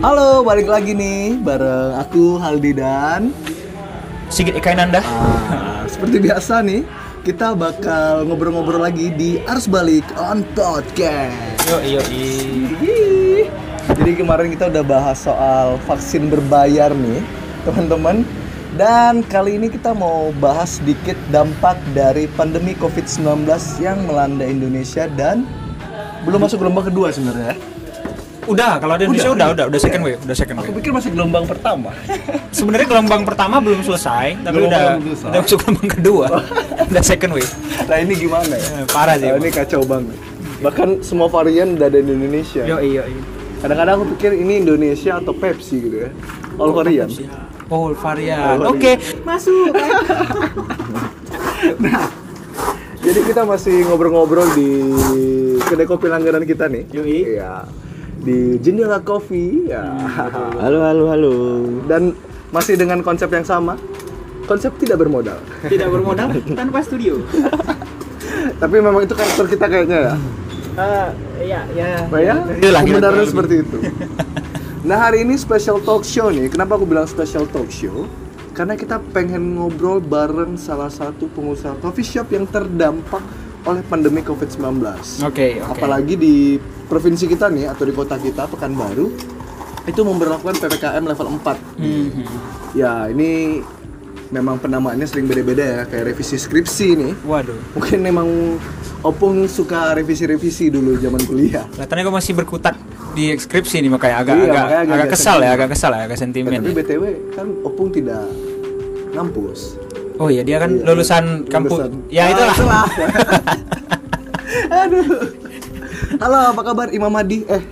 Halo, balik lagi nih bareng aku Haldi dan Sigit Ekainanda. ah, seperti biasa nih kita bakal ngobrol-ngobrol lagi di Arus Balik on Podcast. Yo yo. Jadi kemarin kita udah bahas soal vaksin berbayar nih, teman-teman. Dan kali ini kita mau bahas sedikit dampak dari pandemi COVID-19 yang melanda Indonesia dan belum masuk gelombang kedua sebenarnya. Udah, kalau di Indonesia udah, udah, udah second wave, udah second Aku wave. pikir masih gelombang pertama. Sebenarnya gelombang pertama belum selesai, tapi Gelombang udah selesai. udah masuk gelombang kedua. udah second wave. Nah ini gimana ya? Eh, Parah sih. Nah, ini kacau banget. Bahkan semua varian udah ada di Indonesia. Yo iya iya. Kadang-kadang aku pikir ini Indonesia atau Pepsi gitu ya. All varian. Oh, varian. Oh, Oke, masuk. Jadi kita masih ngobrol-ngobrol di kedai kopi langganan kita nih. Yoi. Iya. Di Jendela Coffee. Ya. Halo, halo, halo. Dan masih dengan konsep yang sama. Konsep tidak bermodal. Tidak bermodal tanpa studio. Tapi memang itu karakter kita kayaknya ya. Ah, iya, iya. Ya, Itulah kebenarannya kira-kira seperti itu. Nah hari ini special talk show nih. Kenapa aku bilang special talk show? Karena kita pengen ngobrol bareng salah satu pengusaha coffee shop yang terdampak oleh pandemi COVID-19. Oke, oke. Apalagi di provinsi kita nih atau di kota kita Pekanbaru itu memperlakukan PPKM level 4. Mhm. Ya, ini memang penamaannya sering beda-beda ya, kayak revisi skripsi nih. Waduh. Mungkin memang Opung suka revisi-revisi dulu zaman kuliah. Kelihatannya gue masih berkutat di skripsi nih makanya agak Iya, agak, makanya agak- agak kesal ya, sentimen. agak kesal ya, agak sentimen. tapi ya. BTW kan Opung tidak ngampus. Oh iya, dia kan Iya, lulusan iya. kampus. Ya Ah, itulah. Aduh. Halo, apa kabar Imam Hadi? Eh,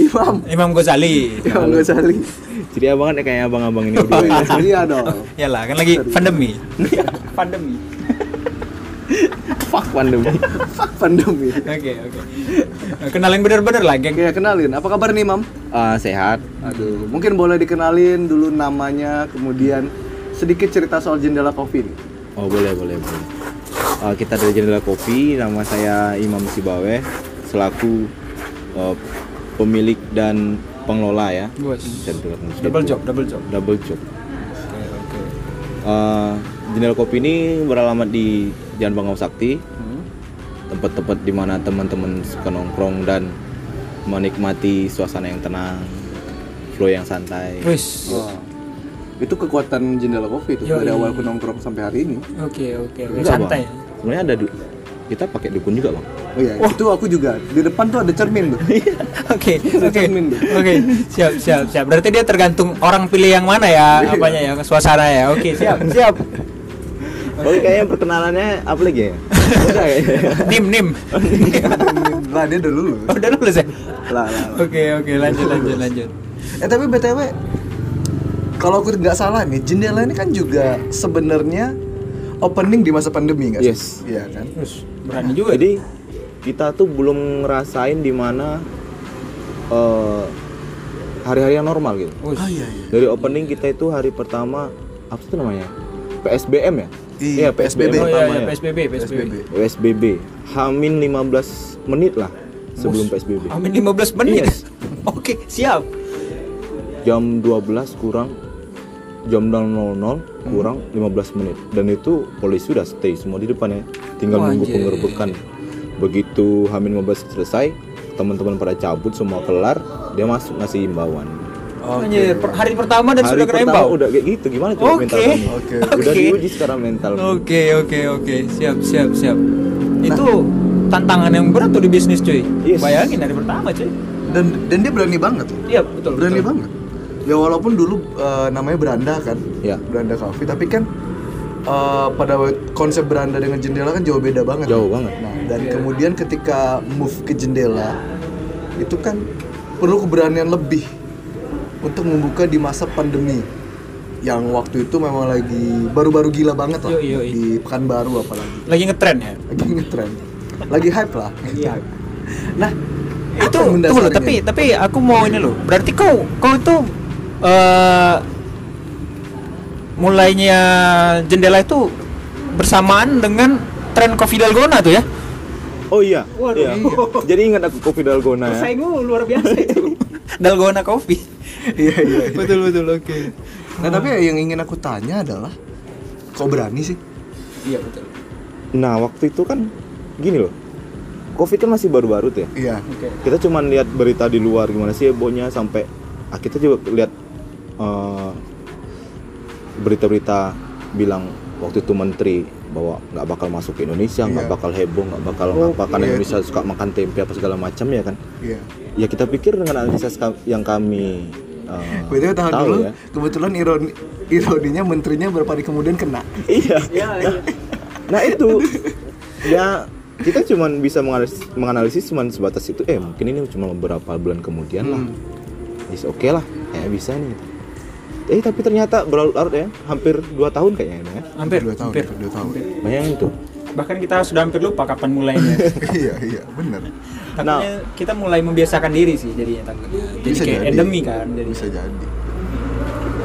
Imam. Imam Ghazali. Imam Ghazali. Jadi abangan ya kayak abang-abang ini Oh berdua. iya, iya dong. Yalah, kan lagi pandemi. pandemi. Fuck pandemi. Fuck pandemi. Oke, oke. Nah, Kenalin bener-bener lah, geng. Oke, kenalin. Apa kabar nih, Imam? Ah, sehat. Aduh, mungkin boleh dikenalin dulu namanya, kemudian sedikit cerita soal jendela kopi nih. Oh, boleh, boleh, boleh. Ah, kita dari Jendela Kopi, nama saya Imam Sibawe selaku eh, pemilik dan pengelola ya. Seperti Double job, double job. Double job. Oke, oke. Eh, Jendela Kopi ini beralamat di Jalan Bangau Sakti, Hmm. tempat-tempat di mana teman-teman suka nongkrong dan menikmati suasana yang tenang, flow yang santai. Wis. Wah. Itu kekuatan jendela kopi itu Yoi. dari awal aku nongkrong sampai hari ini. Oke, oke, oke. Enggak, Santai. Sebenarnya ada du- kita pakai dukun juga, Bang. Oh iya, itu aku juga. Di depan tuh ada cermin tuh. Oke, Ada oke. cermin tuh. Oke, siap, siap, siap. Berarti dia tergantung orang pilih yang mana ya, Iya. apanya ya, suasana ya. Oke, siap, siap. Oh, kayaknya perkenalannya apa lagi ya? Udah ya. Nim, nim. lah dia udah lulus. Oh, udah lulus ya? Lah, lah, lah. Oke, oke, lanjut, lanjut, lanjut. Eh tapi btw, kalau aku nggak salah nih, jendela ini kan juga sebenarnya opening di masa pandemi nggak sih? Yes. Iya kan. Terus berani juga. Jadi kita tuh belum ngerasain di mana eh, hari-hari yang normal gitu. Ah iya iya. Dari opening kita itu hari pertama apa itu namanya? PSBM ya? Iya, PSBB. Oh iya, pertama iya, ya. PSBB, PSBB. PSBB. Hamin 15 menit lah sebelum PSBB. Amin 15 menit. Yes. Oke, siap. Jam 12 kurang jam 00 kurang 15 menit dan itu polisi sudah stay semua di depannya tinggal nunggu penggerbekan begitu Hamin 15 selesai teman-teman pada cabut semua kelar dia masuk ngasih imbauan per- hari pertama dan hari sudah kena imbau. udah kayak gitu gimana coba Oke. mental kamu Oke. udah Oke. diuji secara mental Oke, oke, oke. Siap, siap, siap. Itu tantangan yang berat tuh di bisnis, cuy. Yes. Bayangin dari pertama, cuy. Dan dan dia berani banget. Iya, betul. Berani betul. banget. Ya walaupun dulu eh, namanya beranda kan. Ya. Beranda Coffee, tapi kan eh, pada konsep beranda dengan jendela kan jauh beda banget. jauh banget Nah, dan Iya. kemudian ketika move ke jendela itu kan perlu keberanian lebih untuk membuka di masa pandemi yang waktu itu memang lagi baru-baru gila banget lah Yoi, yoi. di Pekanbaru apalagi Lagi ngetren ya. lagi ngetren lagi hype lah Iya. nah itu tunggu loh, tapi tapi aku mau ini loh. Berarti kau kau itu eh mulainya jendela itu bersamaan dengan tren Coffee Dalgona tuh ya. oh iya Waduh, iya. iya. jadi ingat aku kopi dalgona ya luar biasa itu. Dalgona Coffee. iya iya iya. betul betul oke nah tapi yang ingin aku tanya adalah kok berani sih iya betul Nah waktu itu kan gini loh, covid kan masih baru-baru tuh ya. iya oke Kita cuman lihat berita di luar gimana sih hebohnya sampai ah, kita juga lihat eh, berita-berita bilang waktu itu menteri bahwa nggak bakal masuk ke Indonesia, nggak Iya. bakal heboh, nggak bakal Oh, apa karena iya. Indonesia suka makan tempe apa segala macam ya kan. iya Ya kita pikir dengan analisis yang kami eh, Berarti tahan tahu dulu, ya. kebetulan ironi, ironinya menterinya beberapa hari kemudian kena. Iya. Nah, nah itu ya kita cuman bisa menganalisis, menganalisis cuman sebatas itu eh mungkin ini cuma beberapa bulan kemudian lah Hmm. Yes, oke lah kayak bisa nih gitu. Eh tapi ternyata berlarut ya hampir 2 tahun kayaknya ini ya hampir Dua tahun, hampir dua tahun. Hampir. bayangin tuh bahkan kita sudah hampir lupa kapan mulainya iya, iya, benar. tapi Nah. kita mulai membiasakan diri sih jadinya jadi Bisa kayak jadi. endemi kan jadi Bisa jadi.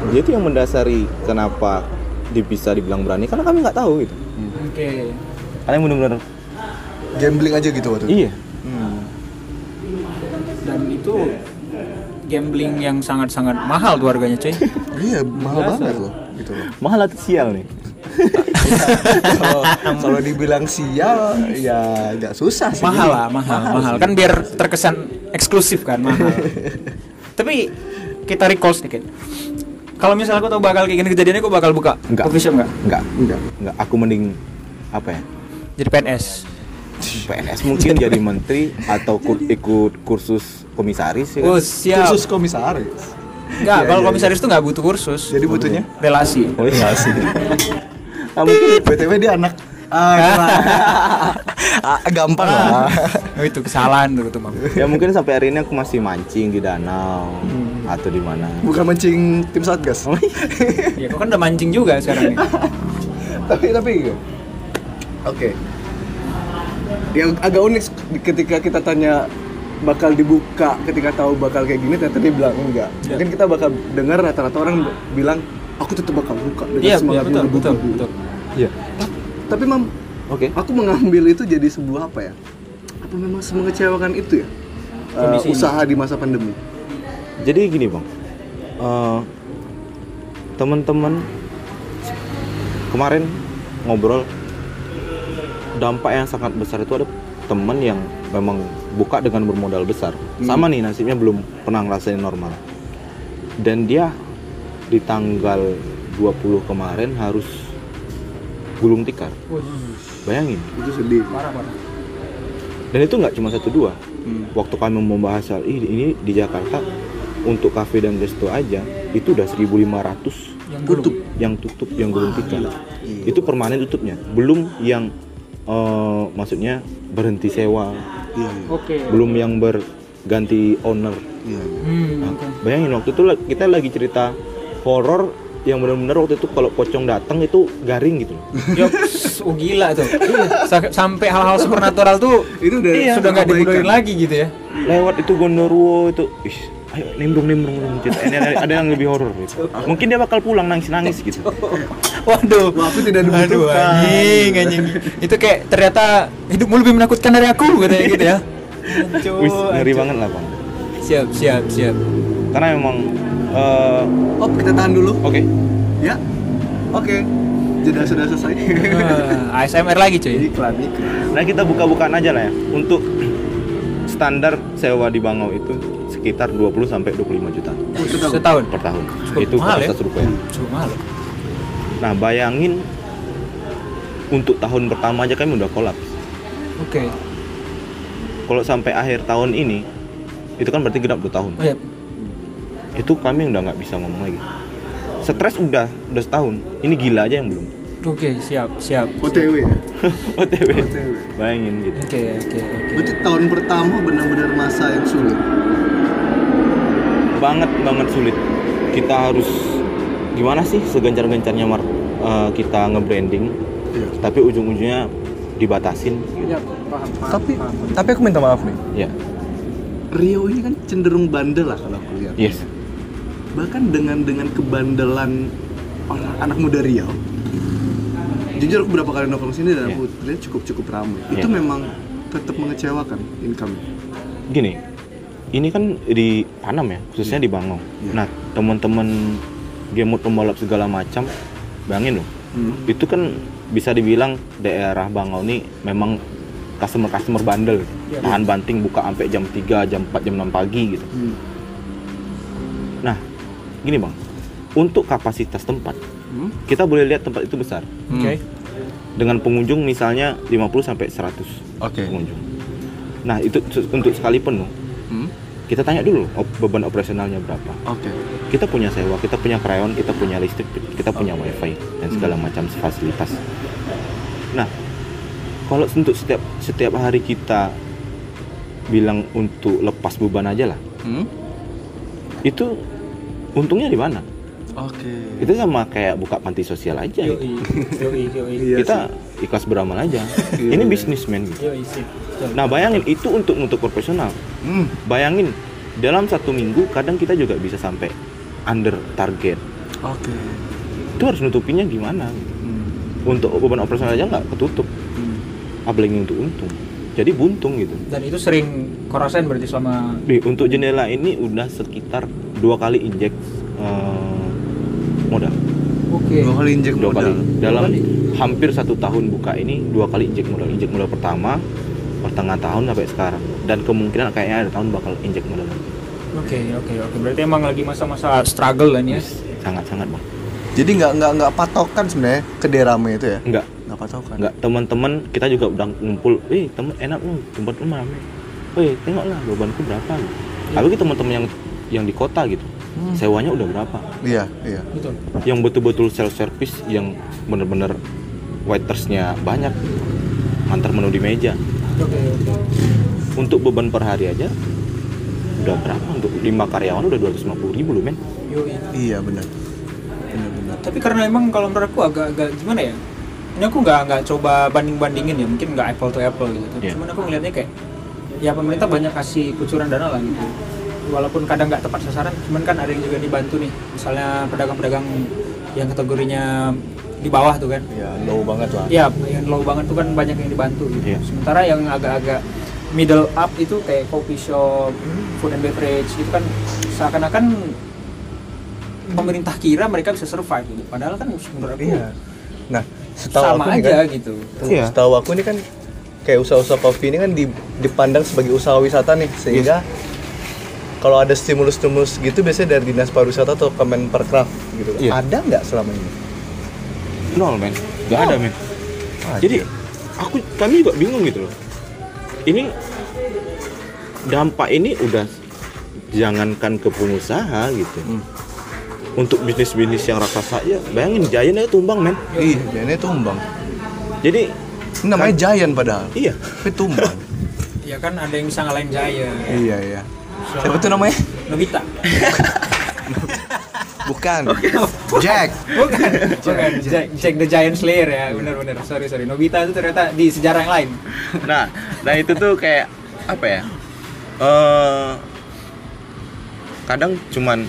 jadi itu yang mendasari kenapa di- bisa dibilang berani karena kami nggak tahu gitu oke kalian benar-benar Gambling aja gitu waktu itu. iya Hmm. dan itu gambling yang sangat-sangat mahal tuh harganya cuy Iya, mahal Biasa. banget loh, gitu loh. mahal atau sial nih Kalau kalau dibilang sial, ya agak susah sih. mahal lah mahal mahal, sih. kan biar terkesan eksklusif kan mahal tapi kita recall sedikit kalau misalnya aku tahu bakal kayak gini kejadiannya aku bakal buka Enggak. coffee shop nggak nggak Enggak. nggak aku mending apa ya jadi PNS PNS mungkin jadi menteri atau kur- ikut kursus komisaris ya kan? oh siap Khusus komisaris. nggak Iya, kalau iya, komisaris itu nggak butuh kursus Jadi butuhnya? relasi Oh iya sih. Ah, mungkin BTW dia anak ah, gampang lah. oh, itu kesalahan tuh tuh mam ya mungkin sampai hari ini aku masih mancing di danau atau di mana. Bukan mancing tim Satgas. ya kau kan udah mancing juga sekarang nih tapi tapi oke yang agak unik ketika kita tanya bakal dibuka ketika tahu bakal kayak gini ternyata dia bilang enggak Ya. mungkin kita bakal dengar rata-rata orang bilang aku tetap bakal buka dengan iya iya, semangat betul menggebu-gebu." betul betul Iya. tapi mam Oke. aku mengambil itu jadi sebuah apa ya apa memang mengecewakan itu ya Eh, Kondisi ini. usaha di masa pandemi Jadi gini bang, Eh, teman-teman kemarin ngobrol dampak yang sangat besar itu ada teman yang memang buka dengan bermodal besar. Sama nih nasibnya belum pernah ngerasain normal. Dan dia di tanggal 20 kemarin harus gulung tikar. Bayangin. itu sedih Dan itu nggak cuma satu dua. Hmm. Waktu kami membahas hal ini, ini di Jakarta untuk kafe dan resto aja itu udah 1.500 yang tutup yang tutup yang gulung tikar. Itu permanen tutupnya. Belum yang eh, maksudnya berhenti sewa, iya iya oke belum yang berganti owner. iya hmm, Nah, oke. bayangin waktu itu kita lagi cerita horor yang benar-benar waktu itu kalau pocong datang itu garing gitu. loh. Yo, oh gila tuh. Sa- Sampai hal-hal supernatural tuh itu udah Iya, sudah nggak dibodohin lagi gitu ya. lewat itu gondorwo itu ih ayo nimbrung nimbrung nimbrung cerita ini ada, ada yang lebih horor gitu. Mungkin dia bakal pulang nangis nangis gitu. Waduh. Aku tidak Aduh, dibutuhkan. anjing, anjing. Itu kayak ternyata hidupmu lebih menakutkan dari aku katanya gitu ya. Aduh, wis ngeri banget lah bang. Siap, siap, siap. karena memang eh, oh kita tahan dulu. Oke. Ya. Oke. Jeda sudah selesai. Ah, ASMR lagi cuy. iklan iklan. Nah kita buka-bukaan aja lah ya. Untuk standar sewa di Bangau itu sekitar 20 sampai 25 juta Setahun. per tahun Cukup itu mahal ya? kapasitas rupiah Cukup mahal. ya? nah bayangin untuk tahun pertama aja kami udah kolaps Oke. kalau sampai akhir tahun ini itu kan berarti genap 2 tahun Oh ya, itu kami udah nggak bisa ngomong lagi stres udah udah setahun ini gila aja yang belum Oke, siap, siap. OTW ya OTW OTW bayangin gitu Oke, oke, oke. berarti tahun pertama benar-benar masa yang sulit banget banget sulit. Kita harus gimana sih segencar-gencarnya mar- eh, kita nge-branding Iya. tapi ujung-ujungnya dibatasin. Ya, paham, paham, tapi paham. tapi aku minta maaf nih. Ya Rio ini kan cenderung bandel lah kalau aku lihat. Yes. Bahkan dengan dengan kebandelan orang anak muda Riau jujur aku berapa kali nongkrong sini dan Iya. aku lihat cukup cukup ramai. Iya. itu memang tetap mengecewakan income gini ini kan di Panam ya, khususnya di Bangau. Iya. Nah, teman-teman game pembalap segala macam, bayangin loh, Hmm. itu kan bisa dibilang daerah Bangau ini memang customer-customer bandel. Iya. Tahan banting buka sampai jam 3, jam 4, jam 6 pagi gitu. Hmm. Nah, gini Bang. Untuk kapasitas tempat, Hmm. kita boleh lihat tempat itu besar. Oke. Dengan pengunjung misalnya 50 sampai 100 Oke. pengunjung. Nah, itu untuk sekali penuh. Hmm. Kita tanya dulu op- beban operasionalnya berapa. Oke. Kita punya sewa, kita punya karyawan, kita punya listrik, kita punya Oh. wifi dan Hmm. segala macam fasilitas. Nah, kalau untuk setiap setiap hari kita bilang untuk lepas beban aja lah, Hmm. itu untungnya di mana? Oke. Itu sama kayak buka panti sosial aja. Yoi, yoi, yoi. Iya kita ikhlas beramal aja. Iya, Ini iya. bisnismen gitu. Yoi. Nah, bayangin itu untuk untuk profesional. Hmm. Bayangin dalam satu minggu kadang kita juga bisa sampai under target. Oke. Itu harus nutupinnya gimana? Hmm. Untuk beban operasional aja nggak ketutup, Hmm. apalagi untuk untung. Jadi buntung gitu. Dan itu sering korasen berarti selama Nih, untuk jendela ini udah sekitar dua kali injek. Oke. Dua kali injek Dua modal. kali. Dalam kali? hampir satu tahun buka ini dua kali injek modal. Injek modal pertama pertengahan tahun sampai sekarang dan kemungkinan kayaknya ada tahun bakal injek modal lagi. Oke, oke, oke. Berarti emang lagi masa-masa struggle kan ya? Sangat-sangat bang. Jadi nggak nggak nggak patokan sebenarnya ke derame itu ya? Enggak, Nggak patokan. enggak teman-teman kita juga udah ngumpul. Eh temen enak lu tempat lu rame. Weh tengoklah bebanku berapa lu. Apalagi teman-teman yang yang di kota gitu. Hmm. Sewanya udah berapa? Iya iya. Betul. Yang betul-betul self service yang bener-bener waitersnya banyak. Antar menu di meja. Oke, oke. Untuk beban per hari aja udah berapa? Untuk lima karyawan udah 250 ribu loh men. Iya benar. Benar benar. Tapi karena emang kalau menurut aku agak-agak gimana ya? Ini aku nggak nggak coba banding-bandingin ya, mungkin nggak apple to apple gitu. Iya. Cuman aku ngelihatnya kayak ya pemerintah banyak kasih kucuran dana lah gitu. Walaupun kadang nggak tepat sasaran, cuman kan ada yang juga dibantu nih. Misalnya pedagang-pedagang yang kategorinya di bawah tuh kan. Iya low banget lah. Iya, yang low banget tuh kan banyak yang dibantu gitu. Iya. Sementara yang agak-agak middle up itu kayak coffee shop, food and beverage itu kan seakan-akan pemerintah kira mereka bisa survive gitu. Padahal kan menurut aku Iya. Nah setahu sama aku aja kan, gitu. Iya. Setahu aku ini kan kayak usaha-usaha kopi ini kan di- dipandang sebagai usaha wisata nih sehingga kalau ada stimulus-stimulus gitu biasanya dari dinas pariwisata atau Kemenparekraf gitu. Iya. Ada nggak selama ini? Nol men. Gak ada men. Jadi iya. aku kami juga bingung gitu loh. Ini dampak ini udah jangankan ke pengusaha gitu. Hmm. Untuk bisnis-bisnis yang raksasa ya bayangin Giant aja tumbang men. Iya, ini tumbang. Jadi Ini namanya Giant padahal. iya Tapi tumbang. Ya kan ada yang bisa ngalahin Jaya. iya iya. Siapa tuh namanya? Nobita. Bukan. Jack. Bukan. Bukan. Jack, Jack the Giant Slayer ya. Benar-benar. Sorry, sorry. Nobita itu ternyata di sejarah yang lain. nah nah itu tuh kayak apa ya eh kadang cuman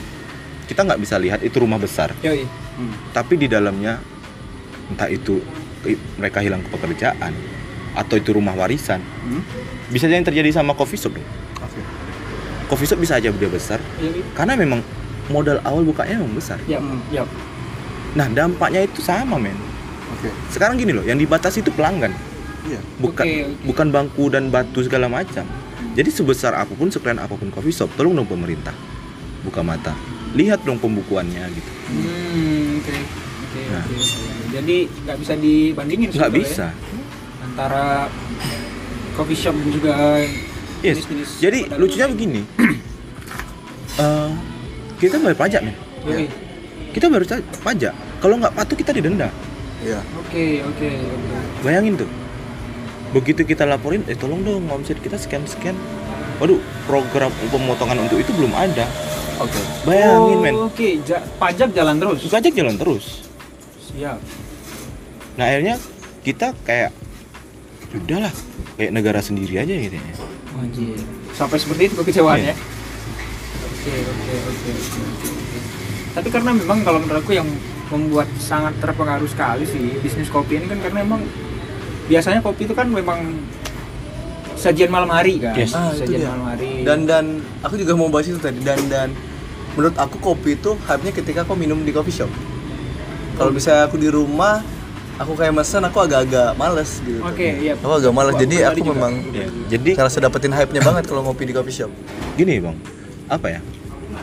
kita nggak bisa lihat itu rumah besar Yoi. tapi di dalamnya entah itu mereka hilang pekerjaan atau itu rumah warisan Hmm? bisa aja yang terjadi sama coffee shop dong. Coffee shop bisa aja dia besar Yoi. karena memang modal awal bukanya memang besar Yap, yap. nah dampaknya itu sama men Oke. sekarang gini loh yang dibatasi itu pelanggan Iya. bukan Oke, oke. bukan bangku dan batu segala macam. Jadi sebesar apa pun sekeren apa pun coffee shop, tolong dong pemerintah buka mata, lihat dong pembukuannya gitu. Hmm, oke. Oke, Nah. Jadi nggak bisa dibandingin Nggak sebetulnya bisa. antara coffee shop dan juga Yes. jenis-jenis Jadi lucunya begini, Eh, kita bayar pajak nih. Yoi. Kita bayar ca- pajak. Kalau nggak patuh kita didenda. Iya. Oke, oke. Bayangin tuh. Begitu kita laporin, eh tolong dong omset kita sekian sekian. Waduh, program pemotongan untuk itu belum ada. Oke. Bayangin men, Oh, Oke, ja- pajak jalan terus. pajak jalan terus. Siap. Nah akhirnya kita kayak udahlah kayak negara sendiri aja gitu ya. Anjir. Sampai seperti itu kekecewaan Iya. ya. Oke, oke, oke. Tapi karena memang kalau menurut aku yang membuat sangat terpengaruh sekali sih bisnis kopi ini kan karena memang biasanya kopi itu kan memang sajian malam hari kan. Yes. Ah, itu sajian dia. malam hari dan dan aku juga mau bahas itu tadi dan dan menurut aku kopi itu hype-nya ketika aku minum di coffee shop kalau misalnya aku di rumah aku kayak mesen aku agak-agak males gitu. Oke, iya. aku agak males. Jadi aku juga. memang Ya, jadi ngerasa dapetin hype-nya banget kalau ngopi di coffee shop. Gini bang. Apa ya?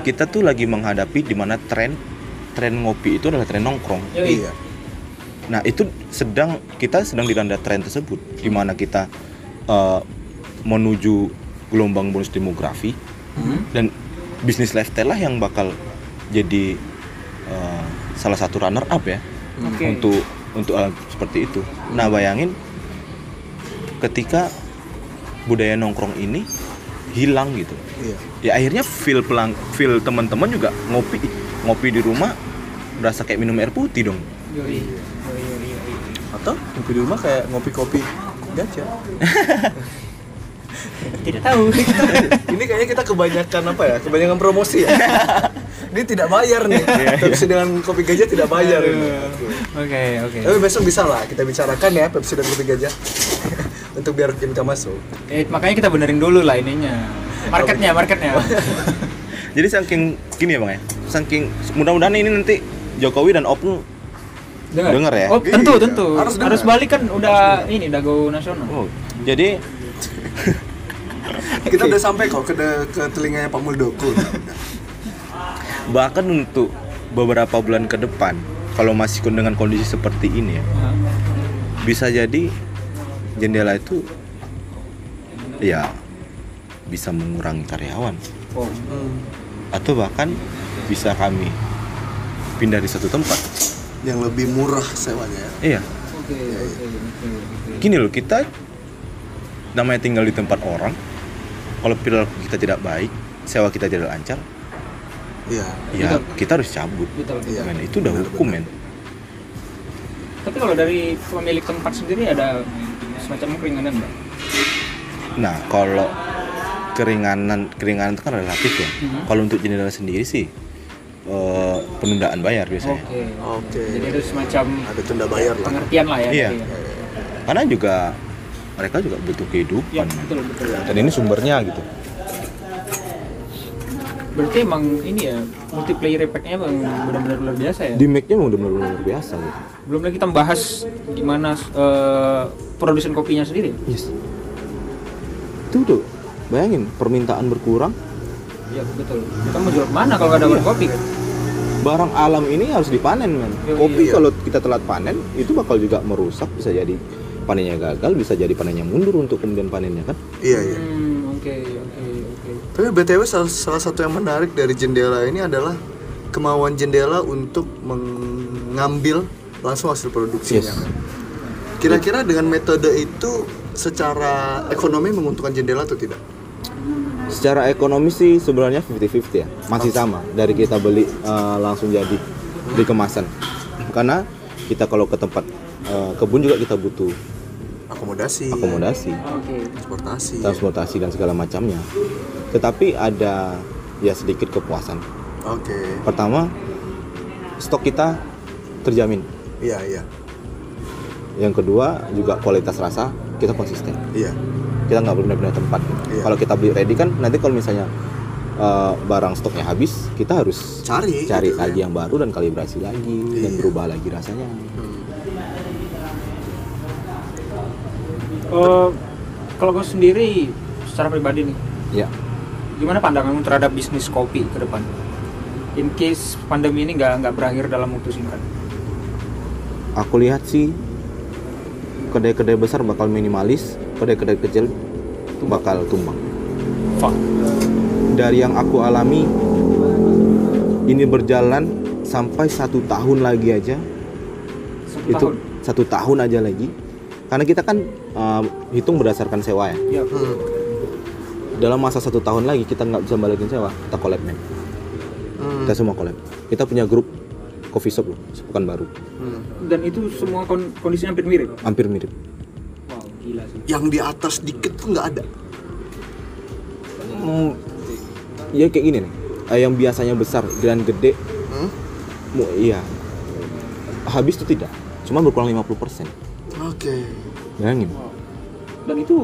Kita tuh lagi menghadapi di mana tren tren ngopi itu adalah tren nongkrong. Yoi. iya. Nah itu sedang kita sedang dilanda tren tersebut. Di mana kita eh, menuju gelombang bonus demografi. Hmm. dan bisnis lifestyle lah yang bakal jadi eh, salah satu runner up ya. Oke. untuk untuk hal seperti itu. Nah bayangin ketika budaya nongkrong ini hilang gitu, iya ya akhirnya feel pelang feel teman-teman juga ngopi ngopi di rumah berasa kayak minum air putih dong. Yoi. Yoi, yoi, yoi. atau ngopi di rumah kayak ngopi kopi gacha Tidak tahu. ini kayaknya kita kebanyakan apa ya kebanyakan promosi ya ini tidak bayar nih Pepsi dengan kopi gajah tidak bayar. Oke, oke. tapi besok bisa lah kita bicarakan ya Pepsi dan kopi gajah untuk biar income masuk Eh, makanya kita benerin dulu lah ininya. Marketnya, marketnya. Jadi saking gini ya bang ya, saking mudah-mudahan ini nanti Jokowi dan Opung Dengar ya? Oh, tentu, Iya, tentu. harus Harus, balik kan udah ini udah go nasional. oh, jadi kita udah sampai kok ke, ke telinganya Pak Muldoko bahkan untuk beberapa bulan ke depan kalau masih dengan kondisi seperti ini ya bisa jadi jendela itu ya bisa mengurangi karyawan. Oh. atau bahkan bisa kami pindah di satu tempat. Yang lebih murah sewanya ya? Iya. Oke, oke, oke, oke. gini loh kita namanya tinggal di tempat orang. Kalau perilaku kita tidak baik sewa kita tidak lancar iya ya Betul. kita harus cabut Betul. Iya. Men, itu udah Benar, hukum benar. men Tapi kalau dari pemilik tempat sendiri ada semacam keringanan, Mbak? nah kalau keringanan keringanan itu kan relatif ya Mhm. kalau untuk jendela sendiri sih eh, penundaan bayar biasanya Oke. Oke. Jadi ada semacam ada tunda bayar lah pengertian lah ya. Iya. berarti ya. karena juga mereka juga butuh kehidupan Iya, betul, betul. dan ini sumbernya gitu Berarti emang ini ya multiplayer effect-nya emang benar-benar luar biasa ya. di make nya udah benar-benar luar biasa gitu Belum lagi kita bahas gimana eh, produsen kopinya sendiri. yes itu tuh bayangin permintaan berkurang Iya betul. Kita mau jual ke mana kalau dapat Iya. kopi kan? barang alam ini harus dipanen men Iya, kopi iya. kalau kita telat panen itu bakal juga merusak bisa jadi panennya gagal bisa jadi panennya mundur untuk kemudian panennya kan iya iya Hmm, oke, oke, oke. Tapi BTW salah, salah satu yang menarik dari jendela ini adalah kemauan jendela untuk mengambil langsung hasil produksinya. Yes. Kira-kira dengan metode itu secara ekonomi menguntungkan jendela atau tidak? secara ekonomi sih sebenarnya 50-50 ya masih sama dari kita beli eh, langsung jadi di kemasan karena kita kalau ke tempat eh, kebun juga kita butuh Akomodasi, akomodasi Oke. transportasi. transportasi dan segala macamnya tetapi ada ya sedikit kepuasan Oke. pertama stok kita terjamin Iya, iya. yang kedua juga kualitas rasa kita konsisten Iya. kita nggak benar-benar tempat Iya. kalau kita beli ready kan nanti kalau misalnya eh, barang stoknya habis kita harus Cari cari gitu lagi ya. yang baru dan kalibrasi lagi dan Iya. berubah lagi rasanya Hmm. Eh, kalau gue sendiri secara pribadi nih, ya gimana pandanganmu terhadap bisnis kopi ke depan? In case pandemi ini nggak nggak berakhir dalam waktu singkat. aku lihat sih kedai-kedai besar bakal minimalis kedai-kedai kecil bakal tumbang Fuck. dari yang aku alami ini berjalan sampai satu tahun lagi aja Satu itu tahun. satu tahun aja lagi karena kita kan uh, hitung berdasarkan sewa ya Iya. Hmm. dalam masa satu tahun lagi kita nggak bisa balikin sewa kita collab men Hmm. kita semua collab kita punya grup coffee shop loh sepekan baru Hmm. Dan itu semua kon- kondisinya hampir mirip. hampir mirip Wow, gila sih. Yang di atas dikit tuh nggak ada. Hmm, ya kayak gini nih Eh, yang biasanya besar dan gede Hmm? mu- iya habis itu tidak cuma berkurang 50% Oke. bayangin Wow. Dan itu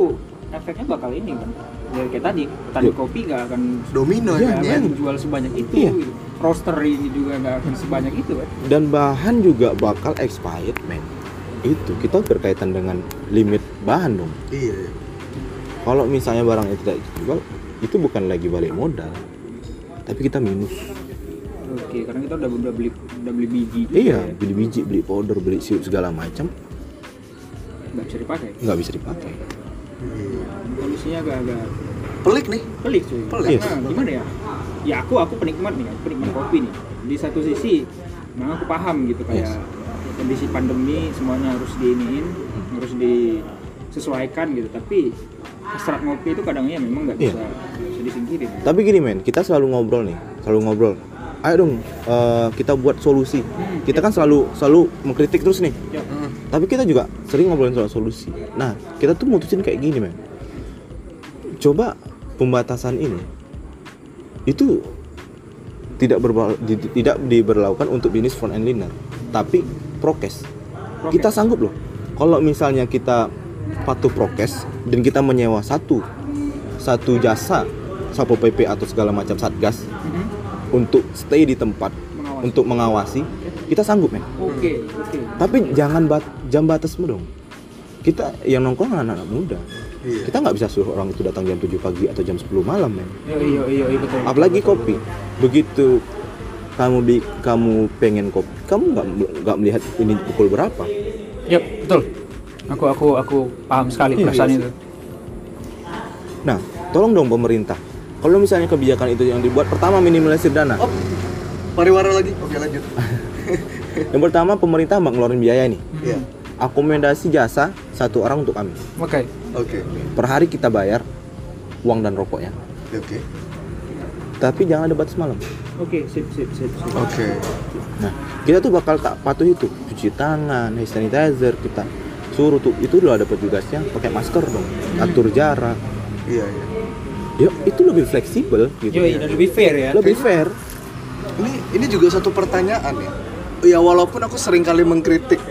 efeknya bakal ini kan. ya kayak tadi petani Yuk. kopi nggak akan Domino Iya, ya. ya. akan jual sebanyak itu Iya. gitu. roaster ini juga nggak akan sebanyak itu kan dan bahan juga bakal expired men itu kita berkaitan dengan limit bahan dong Iya. iya. kalau misalnya barang itu tidak dijual itu bukan lagi balik modal tapi kita minus oke karena kita udah udah beli udah beli biji iya ya. beli biji beli powder beli sirup segala macam nggak bisa dipakai? Nggak bisa dipakai. Kondisinya agak-agak Pelik nih. pelik cuy. Pelik. karena gimana ya? Ya aku aku penikmat nih penikmat kopi nih. Di satu sisi memang aku paham gitu kayak kondisi pandemi semuanya harus diiniin harus disesuaikan gitu. Tapi hasrat ngopi itu kadangnya memang nggak Iya. bisa bisa disingkirin. Tapi gini men kita selalu ngobrol nih selalu ngobrol. Ayo dong eh, kita buat solusi. Kita kan selalu selalu mengkritik terus nih. Ya tapi kita juga sering ngobrolin soal solusi nah kita tuh mutusin kayak gini men coba pembatasan ini itu tidak berba- di- tidak diberlakukan untuk bisnis front end liner tapi prokes Prokes. kita sanggup loh kalau misalnya kita patuh prokes dan kita menyewa satu satu jasa sapo pp atau segala macam satgas Mhm. untuk stay di tempat Mengawasi. untuk mengawasi kita sanggup men. Oke oke. Tapi jangan bat jam batasmu dong. Kita yang nongkrong anak-anak muda. Iya. kita nggak bisa suruh orang itu datang jam 7 pagi atau jam 10 malam men. Iya iya iya iya, betul. Apalagi betul, kopi. betul. begitu kamu bi kamu pengen kopi kamu nggak nggak melihat ini pukul berapa. Yap, betul. Aku aku aku paham sekali Iya, perasaan iya. itu. Nah tolong dong pemerintah. Kalau misalnya kebijakan itu yang dibuat pertama minimalisir dana. Oh, pariwara lagi. Oke lanjut. yang pertama pemerintah mbak ngeluarin biaya nih Iya. akomodasi jasa satu orang untuk kami oke Oke. per hari kita bayar uang dan rokoknya Oke. tapi jangan ada batas malam oke sip sip sip sip Oke. Nah, kita tuh bakal tak patuh itu, cuci tangan, hand sanitizer, kita suruh tuh itu udah ada petugasnya pakai masker dong, atur jarak. Iya iya. Ya, itu lebih fleksibel gitu. Yoi, dan lebih fair ya Lebih fair. Ini ini juga satu pertanyaan ya. Ya walaupun aku sering kali mengkritik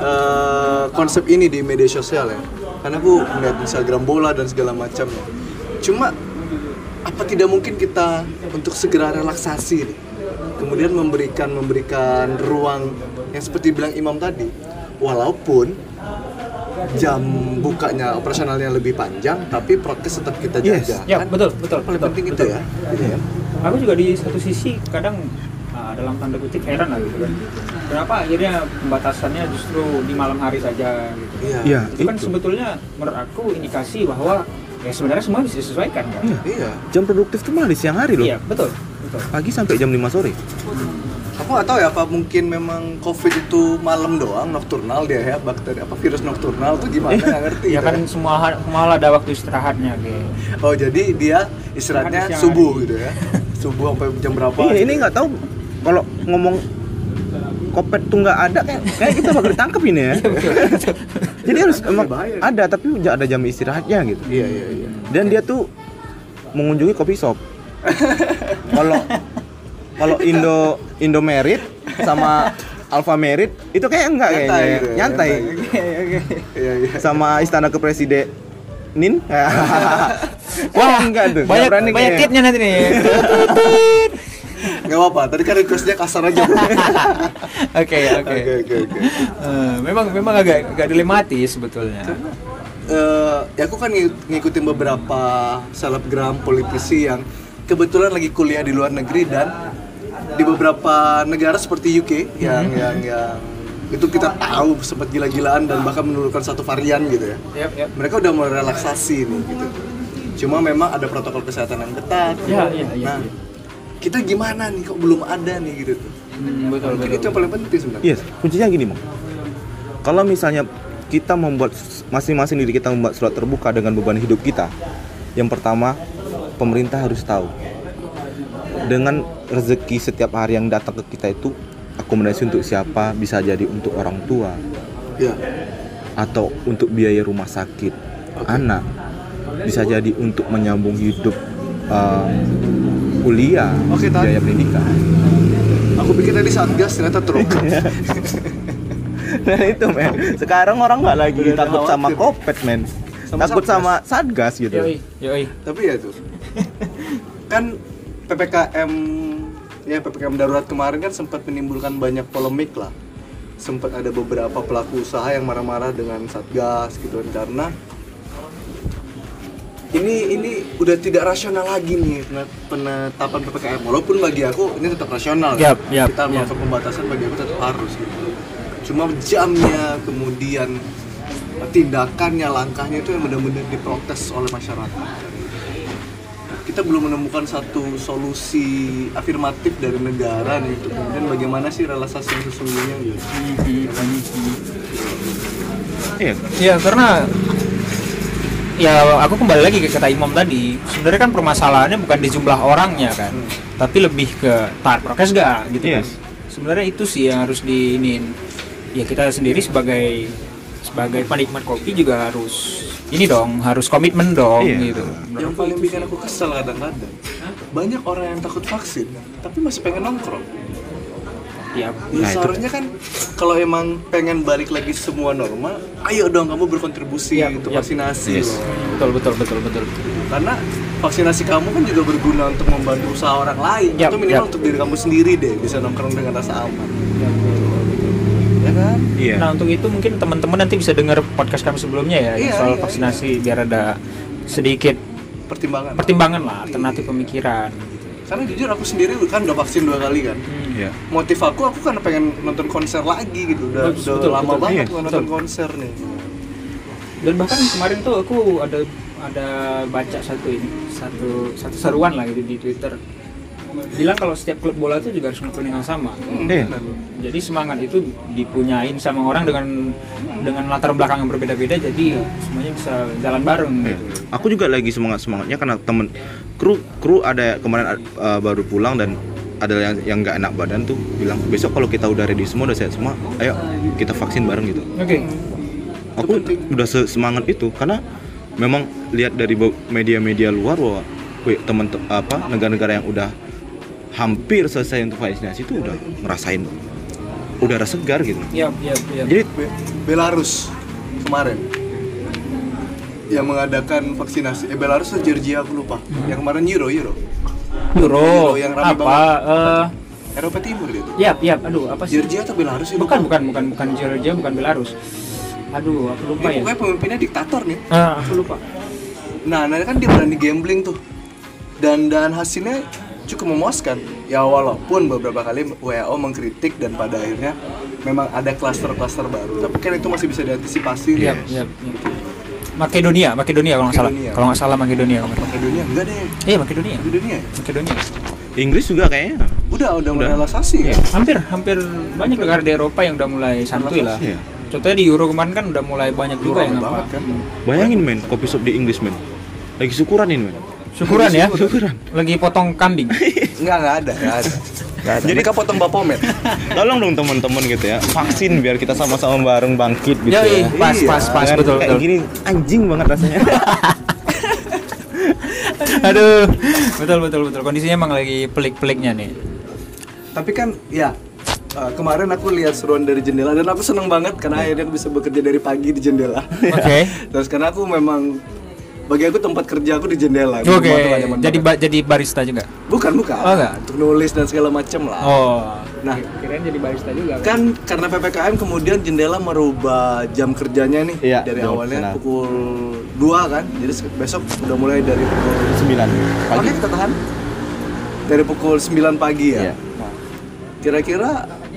eh, konsep ini di media sosial ya, karena aku melihat Instagram bola dan segala macam. Cuma apa tidak mungkin kita untuk segera relaksasi nih, kemudian memberikan memberikan ruang yang seperti bilang Imam tadi, walaupun jam bukanya operasionalnya lebih panjang, tapi prokes tetap kita Yes. jaga. ya kan? betul betul Paling betul, penting betul. itu ya. Gitu ya. aku juga di satu sisi kadang uh, dalam tanda kutip heran lah gitu kan kenapa akhirnya pembatasannya justru di malam hari saja gitu Iya. Iya, itu kan sebetulnya menurut aku indikasi bahwa ya sebenarnya semua bisa disesuaikan kan Iya. Iya. Jam produktif tuh malah di siang hari loh. iya betul betul Pagi sampai jam 5 sore. Aku nggak tahu ya apa mungkin memang COVID itu malam doang nokturnal dia ya bakteri apa virus nokturnal tuh gimana nggak ngerti. ya gitu kan semua ha- semua ada waktu istirahatnya gitu Oh jadi dia istirahatnya subuh hari. gitu ya. subuh sampai jam berapa? Iya, gitu ini ya. nggak tahu kalau ngomong kopet tuh nggak ada kayak kayak kita bakal ditangkap ini ya. Jadi harus emang bahaya. ada tapi nggak ada jam istirahatnya gitu. Iya iya iya. dan dia tuh mengunjungi kopi shop kalau kalau Indo Indomerit sama Alfa Merit itu kayak enggak Nyantai kayaknya gitu ya, nyantai, Iya iya. sama istana kepresiden wah enggak tuh banyak berani banyak tipnya nanti nih Nggak apa-apa. Tadi kan requestnya kasar aja. Oke oke Oke. Eh, memang memang agak agak dilematis sebetulnya Eh, ya aku kan ngik- ngikutin beberapa selebgram politisi yang kebetulan lagi kuliah di luar negeri dan di beberapa negara seperti UK yang yang yang itu kita tahu sempat gila-gilaan dan bahkan menurunkan satu varian gitu ya. yap yap Mereka udah mau relaksasi nih gitu. Cuma memang ada protokol kesehatan yang ketat. Ya, iya, iya, Nah, iya. Kita gimana nih kok belum ada nih gitu. Hmm, betul betul itu yang paling penting sebenarnya. Yes, kuncinya gini, Bang. Kalau misalnya kita membuat masing-masing diri kita membuat surat terbuka dengan beban hidup kita. Yang pertama, pemerintah harus tahu dengan rezeki setiap hari yang datang ke kita itu akomodasi untuk siapa bisa jadi untuk orang tua Ya. atau untuk biaya rumah sakit anak bisa jadi untuk menyambung hidup uh, kuliah Oke, Tan. biaya pendidikan Aku pikir tadi satgas ternyata truk. nah itu men sekarang orang nggak lagi Udah takut sama khawatir. kopet men takut Satgas. sama satgas gitu Yoi, yoi. Tapi ya tuh. kan PPKM ya PPKM darurat kemarin kan sempat menimbulkan banyak polemik lah. Sempat ada beberapa pelaku usaha yang marah-marah dengan Satgas gitu karena ini ini udah tidak rasional lagi nih penet- penetapan PPKM walaupun bagi aku ini tetap rasional ya. Yap, yap, kita yap. melakukan pembatasan bagi aku tetap harus gitu cuma jamnya kemudian tindakannya langkahnya itu yang benar-benar diprotes oleh masyarakat kita belum menemukan satu solusi afirmatif dari negara nih untuk kemudian bagaimana sih relaksasi yang sesungguhnya gitu Ya kan? iya Ya karena ya aku kembali lagi ke kata Imam tadi. Sebenarnya kan permasalahannya bukan di jumlah orangnya kan. Tapi lebih ke taat prokes gak gitu kan Yes. sebenarnya itu sih yang harus diinin ya kita sendiri sebagai sebagai penikmat kopi juga harus ini dong harus komitmen dong Iya. gitu. Yang paling bikin aku kesel kadang-kadang banyak orang yang takut vaksin tapi masih pengen nongkrong ya Ya Nah, itu seharusnya kan kalau emang pengen balik lagi semua normal, ayo dong kamu berkontribusi Iya, untuk iya. vaksinasi Yes. betul betul betul betul Karena vaksinasi kamu kan juga berguna untuk membantu usaha orang lain Yap, atau minimal yap. untuk diri kamu sendiri deh bisa nongkrong dengan rasa aman. Ya kan? iya Nah untuk itu mungkin teman-teman nanti bisa dengar podcast kami sebelumnya ya Iya, soal iya, vaksinasi biar ada sedikit Pertimbangan. pertimbangan lah alternatif pemikiran. Karena jujur aku sendiri kan udah vaksin dua kali kan. iya Motif aku aku kan pengen nonton konser lagi gitu. Udah, Bagus, udah betul, lama betul. banget Iya, nonton betul. konser nih. Dan bahkan kemarin tuh aku ada ada baca satu ini satu satu seruan lah gitu di Twitter bilang kalau setiap klub bola itu juga harus ngelakuin yang sama. Iya. Jadi semangat itu dipunyain sama orang dengan dengan latar belakang yang berbeda-beda jadi semuanya bisa jalan bareng Iya. gitu. Aku juga lagi semangat semangatnya karena temen kru kru ada kemarin uh, baru pulang dan ada yang yang nggak enak badan tuh bilang besok kalau kita udah ready semua udah sehat semua ayo kita vaksin bareng gitu Oke. aku udah se- semangat itu karena memang lihat dari media-media luar bahwa wih, teman te- apa negara-negara yang udah hampir selesai untuk vaksinasi itu udah ngerasain udara segar gitu Iya, iya, iya. jadi Be- Belarus kemarin yang mengadakan vaksinasi eh Belarus atau Georgia aku lupa yang kemarin Euro Euro Euro yang rame apa? eh Eropa Timur gitu Yap, yap. Aduh, apa sih? Georgia atau Belarus ya Bukan, bukan, bukan, bukan Georgia, bukan Belarus. Aduh, aku lupa Ini ya. pokoknya pemimpinnya diktator nih Ah, aku lupa. nah nah kan dia berani gambling tuh dan dan hasilnya cukup memuaskan ya walaupun beberapa kali WHO mengkritik dan pada akhirnya memang ada klaster-klaster baru tapi kan itu masih bisa diantisipasi Yap, yap, yap. Makedonia, Makedonia kalau nggak salah. Makedonia. Kalau nggak salah Makedonia. kemarin. Makedonia enggak deh Iya, Makedonia. Makedonia ya? Makedonia. Inggris juga kayaknya udah udah mulai Udah. relaksasi Iya, ya hampir hampir banyak negara di Eropa yang udah mulai santuy lah. Iya. Contohnya di Euro kemarin kan udah mulai banyak juga Rame yang apa. kan bayangin men kopi shop di Inggris men lagi syukuran ini men Syukuran ya. Syukuran. Lagi potong kambing. enggak enggak ada enggak ada jadi mereka potong bapomet tolong dong teman-teman gitu ya vaksin biar kita sama-sama bareng bangkit gitu Ya, ya pas, Iya. pas, pas, Jangan betul, kayak betul. gini anjing banget rasanya Aduh, betul, betul, betul. Kondisinya emang lagi pelik-peliknya nih. tapi kan ya uh, kemarin aku lihat seruan dari jendela dan aku seneng banget karena akhirnya aku bisa bekerja dari pagi di jendela Oke. terus karena aku memang bagi aku tempat kerja aku di jendela Oke, Nyaman-nyaman jadi ba- jadi barista juga. bukan bukan Oh, enggak? untuk nulis dan segala macam lah Oh. Nah. kirain jadi barista juga. kan karena ppkm kemudian jendela merubah jam kerjanya nih Iya, dari jam awalnya setengah. pukul 2 kan jadi besok udah mulai dari pukul sembilan pagi Oke kita tahan dari pukul 9 pagi ya Iya. Nah, kira-kira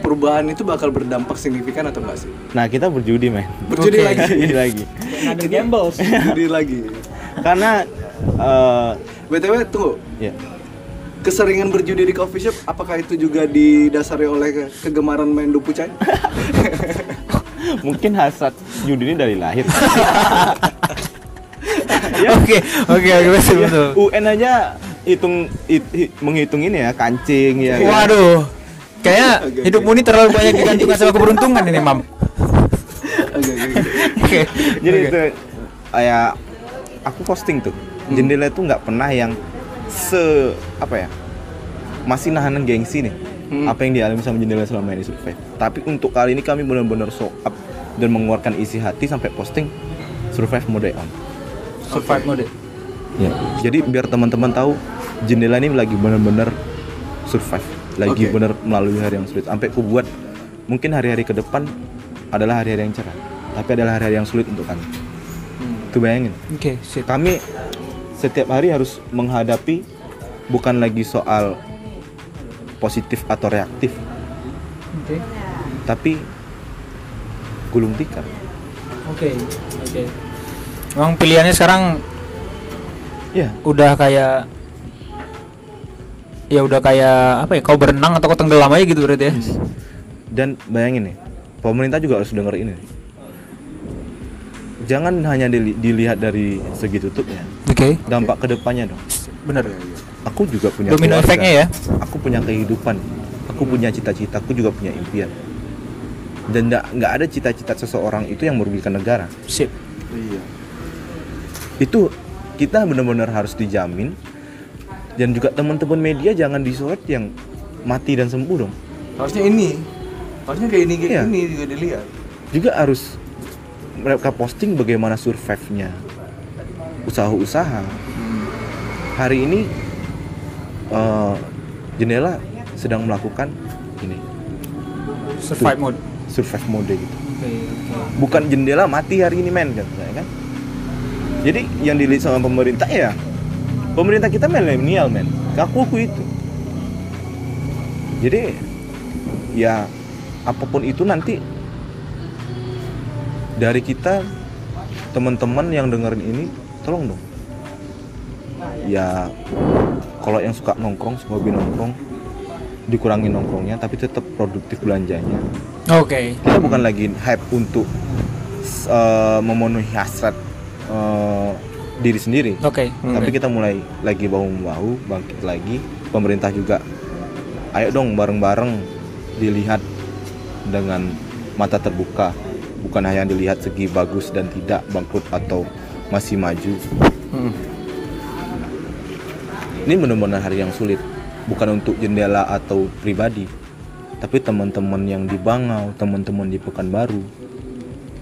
perubahan itu bakal berdampak signifikan atau enggak sih? Nah kita berjudi men. Berjudi Oke. lagi. berjudi lagi. Ada gambles. berjudi lagi. Karena eh, btw tunggu. Ya keseringan berjudi di coffee shop apakah itu juga didasari oleh ke- kegemaran main dupucai mungkin hasrat judi ini dari lahir. Oke, oke, oke, betul, betul. UN aja hitung hit- hit- menghitung ini ya kancing ya kan? Kayak hidupmu ini terlalu banyak digantungkan sama keberuntungan ini, Mam. Oke. Oke, jadi oke. itu kayak aku posting tuh jendela itu nggak pernah yang se apa ya masih nahan gengsi nih Hmm. apa yang dialami sama jendela selama ini survive tapi untuk kali ini kami benar-benar show up dan mengeluarkan isi hati sampai posting survive mode on survive mode Ya. Jadi biar teman-teman tahu jendela ini lagi benar-benar survive, lagi Oke. benar melalui hari yang sulit. Sampai ku buat mungkin hari-hari ke depan adalah hari-hari yang cerah, tapi adalah hari-hari yang sulit untuk kami. Tuh bayangin. oke sip Kami setiap hari harus menghadapi bukan lagi soal positif atau reaktif, oke tapi gulung tikar. oke oke emang pilihannya sekarang Ya, udah kayak ya udah kayak apa ya kau berenang atau kau tenggelam aja gitu berarti ya dan bayangin nih, pemerintah juga harus denger ini. Jangan hanya dili- dilihat dari segi tutupnya, oke dampak ke depannya dong. bener Aku juga punya domino efeknya ya Aku punya kehidupan. Aku punya cita-cita. Aku juga punya impian. Dan nggak nggak ada cita-cita seseorang itu yang merugikan negara. sip Iya. Itu kita benar-benar harus dijamin. Dan juga teman-teman media jangan disorot yang mati dan sembuh dong. Harusnya ini. Harusnya kayak ini kayak Iya. ini juga dilihat. Juga harus mereka posting bagaimana survive-nya usaha-usaha. Hari ini eh, jendela sedang melakukan ini survive mode survive mode gitu. oke bukan jendela mati hari ini men kan jadi yang dilihat sama pemerintah ya pemerintah kita milenial men. Aku aku itu. Jadi ya apa pun itu nanti dari kita teman-teman yang dengerin ini tolong dong. Ya kalau yang suka nongkrong hobi nongkrong dikurangi nongkrongnya tapi tetap produktif belanjanya. Oke. Kita bukan lagi hype untuk uh, memenuhi hasrat uh, diri sendiri. Oke. Tapi kita mulai lagi bahu membahu bangkit lagi. Pemerintah juga ayo dong bareng-bareng dilihat dengan mata terbuka. Bukan hanya dilihat segi bagus dan tidak bangkrut atau masih maju. Hmm. ini benar-benar hari yang sulit. Bukan untuk jendela atau pribadi tapi teman-teman yang di Bangau teman-teman di Pekanbaru.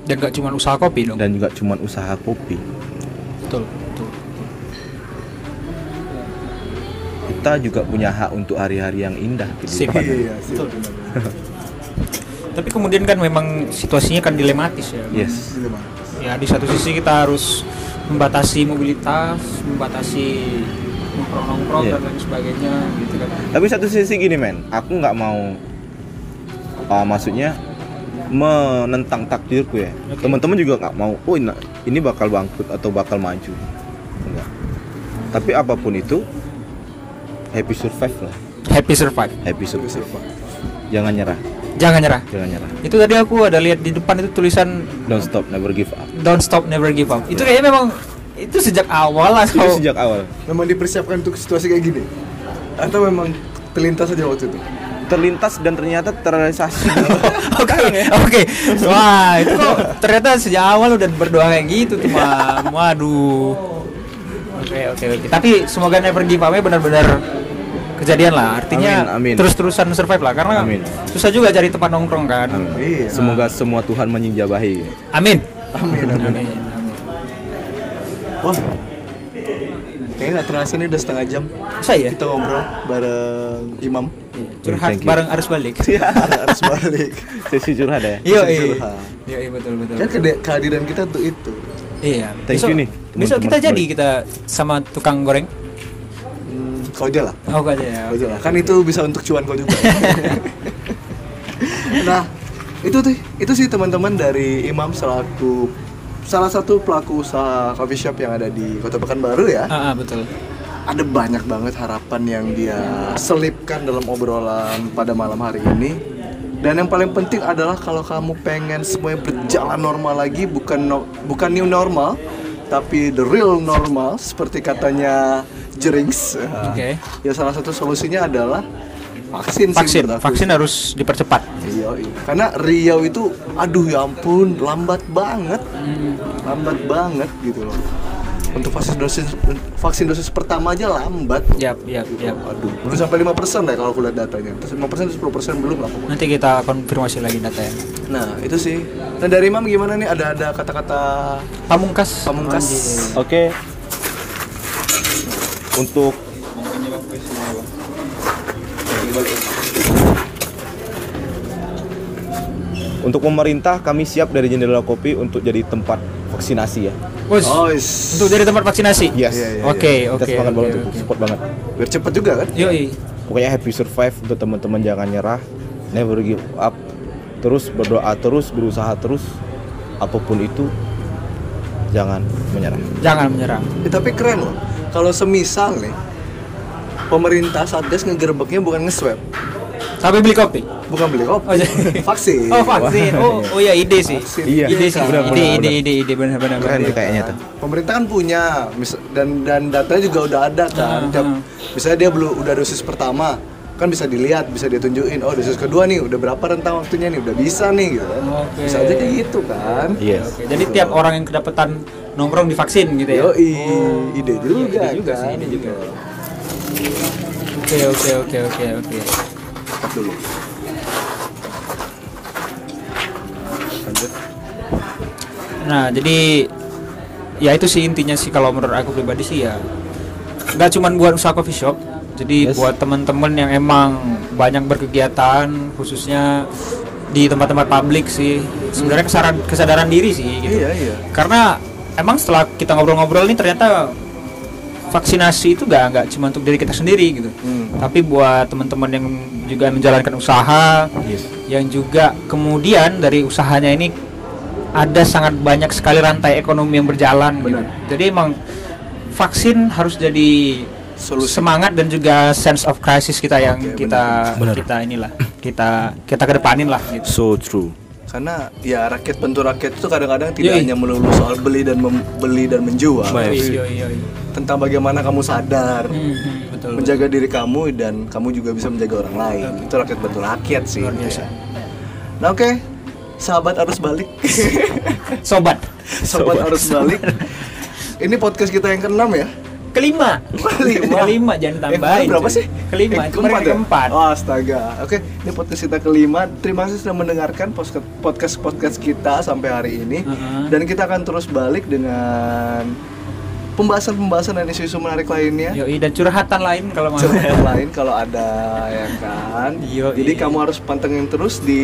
Dan gak cuma usaha kopi dong. Dan juga cuman usaha kopi betul betul kita juga punya hak untuk hari-hari yang indah Sip. kehidupan. Iya, sih. Betul. tapi kemudian kan memang situasinya kan dilematis ya yes Gitu, ya di satu sisi kita harus membatasi mobilitas membatasi nongkrong-nongkrong Iya. dan lain sebagainya gitu kan tapi satu sisi gini men aku nggak mau uh, maksudnya menentang takdirku ya. Oke. teman-teman juga nggak mau oh ini, ini bakal bangkrut atau bakal maju. Enggak. Tapi apa pun itu happy survive lah. Happy survive. Happy survive. jangan nyerah. Jangan nyerah. Jangan nyerah. Itu tadi aku ada lihat di depan itu tulisan don't stop never give up. Don't stop never give up. Itu kayaknya memang itu sejak awal lah. Itu sejak awal. Memang dipersiapkan untuk situasi kayak gini? Atau memang terlintas aja waktu itu? Terlintas dan ternyata terrealisasi Oke, oke. Wah, itu kok ternyata sejak awal udah berdoa kayak gitu tuh, Mam. Waduh. Oke, oke, oke. Tapi semoga never give up benar-benar kejadian lah. Artinya Amin, amin. terus-terusan survive lah karena Amin. susah juga cari tempat nongkrong kan. Amin. Iya. semoga semua Tuhan menjabahi Amin. Amin, amin. Amin. Wah, kayaknya nggak terasa nih udah setengah jam Saya kita ngobrol bareng Imam. curhat Thank you. bareng arus balik. Harus balik. sesi curhat ya Iya, Sesi iya. curhat. Iya, iya, betul, betul. Kan kehadiran kita tuh itu. Iya. Thank besok, you nih, Besok teman-teman kita jadi kita sama tukang goreng. Hmm, kau aja lah. Oh, aja ya. Kau aja lah. Kan itu bisa untuk cuan kau juga. nah, itu tuh itu sih teman-teman dari Imam selaku salah satu pelaku usaha coffee shop yang ada di Kota Pekanbaru ya. Ah, ah, betul. ada banyak banget harapan yang dia selipkan dalam obrolan pada malam hari ini. Dan yang paling penting adalah kalau kamu pengen semuanya berjalan normal lagi, bukan no- bukan new normal, tapi the real normal seperti katanya Jerings. Oke. Ya salah satu solusinya adalah vaksin. sih Vaksin, aku. vaksin harus dipercepat. Iya, iya. Karena Riau itu, aduh ya ampun, lambat banget, lambat banget gitu loh. Untuk vaksin dosis vaksin dosis pertama aja lambat. Yap, yap, yap. Aduh, belum sampai 5% deh kalau aku lihat datanya. Terus 5% terus 10% belum lah pokoknya. Nanti kita konfirmasi lagi datanya. Nah, itu sih. Nah, dari Imam gimana nih? Ada ada kata-kata Pamungkas. pamungkas. Oke. Untuk Untuk pemerintah kami siap dari jendela kopi untuk jadi tempat vaksinasi ya. Oh, is- untuk dari tempat vaksinasi. Yes. Iya, iya, Oke, Kita oke. semangat oke, banget oke. untuk support banget. biar cepet juga kan? Yoi. Pokoknya happy survive untuk teman-teman jangan nyerah, never give up. Terus berdoa terus, berusaha terus. Apa pun itu jangan menyerah. Jangan menyerah. Ya, tapi keren loh. Kalau semisal nih pemerintah satgas ngegerebeknya bukan nge-swab, Sampai beli kopi. bukan beli kopi, Oh, jadi- vaksin. Oh, vaksin. Oh, oh ya ide sih. Vaksin. Iya. Ide sih. Benar, Ide, benar, ide, benar. ide, ide, benar, benar. Keren benar. tuh kayaknya tuh. Pemerintah kan punya dan dan datanya juga udah ada kan. Tiap, ah. misalnya dia belum udah dosis pertama, kan bisa dilihat, bisa dia tunjukin, oh dosis kedua nih udah berapa rentang waktunya nih, udah bisa nih gitu. kan. Oke. Bisa aja kayak gitu kan. Yes. Oke, jadi tiap orang yang kedapatan nongkrong divaksin gitu ya. Oh. ide juga, Iya, ide juga sih, kan? ide juga. Oke, oke, oke, oke, oke. Stop dulu. Lanjut. Nah, jadi ya itu sih intinya sih kalau menurut aku pribadi sih ya nggak cuman buat usaha coffee shop. Jadi Yes. buat teman-teman yang emang banyak berkegiatan khususnya di tempat-tempat publik sih. Sebenarnya kesadaran kesadaran diri sih gitu. Iya, iya. Karena emang setelah kita ngobrol-ngobrol ini ternyata vaksinasi itu gak nggak cuma untuk diri kita sendiri gitu. Hmm. Tapi buat teman-teman yang juga menjalankan usaha, Yes. yang juga kemudian dari usahanya ini ada sangat banyak sekali rantai ekonomi yang berjalan gitu. Jadi emang vaksin harus jadi Solusi. semangat dan juga sense of crisis kita yang Oke, kita benar. kita inilah kita kita kedepanin lah gitu. So true. Karena ya rakyat bantu rakyat itu kadang-kadang tidak Yoi. hanya melulu soal beli dan membeli dan menjual. Yoi, tentang bagaimana kamu sadar Hmm, hmm, betul. menjaga diri kamu dan kamu juga bisa menjaga orang lain. Itu rakyat bantu rakyat sih. Luar biasa. Nah oke, sahabat arus balik, Sobat. sobat arus balik. Ini podcast kita yang keenam ya. Kelima. Kelima. Kelima jangan Yang tambahin. berapa cuy. sih? Kelima. Itu kemarin ya? keempat. Oh, astaga. Oke, ini podcast kita kelima. Terima kasih sudah mendengarkan podcast podcast kita sampai hari ini. Uh-huh. Dan kita akan terus balik dengan pembahasan-pembahasan dan isu-isu menarik lainnya. Yoi dan curhatan lain kalau mau. Cerita lain kalau ada ya kan. Yoi. Jadi kamu harus pantengin terus di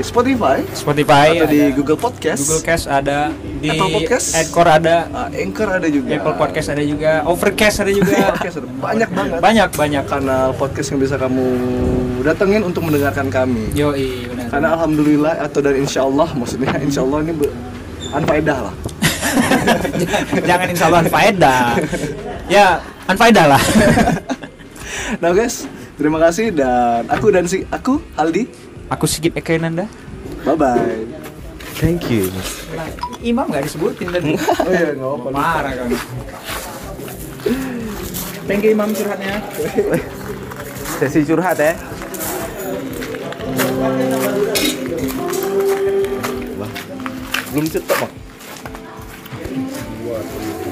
Spotify Spotify atau di ada. Google Podcast. Google Cast ada di Apple Podcast? Anchor ada Ah, Anchor ada juga. Apple Podcast ada juga Overcast ada juga Podcast ada banyak banget. banyak banyak kanal podcast yang bisa kamu datengin untuk mendengarkan kami. Yoi benar Karena alhamdulillah atau dan insya Allah maksudnya insya Allah ini anfaedah lah. jangan insya Allah faedah ya anfaedah lah Nah guys, terima kasih dan aku dan si aku Aldi. aku Sigit Eka Nanda Bye bye. Thank you. Lah, Imam nggak disebutin tadi Oh iya nggak apa-apa. parah kan thank you Imam curhatnya Sesi curhat ya. Wah, belum cetok bang. Thank you.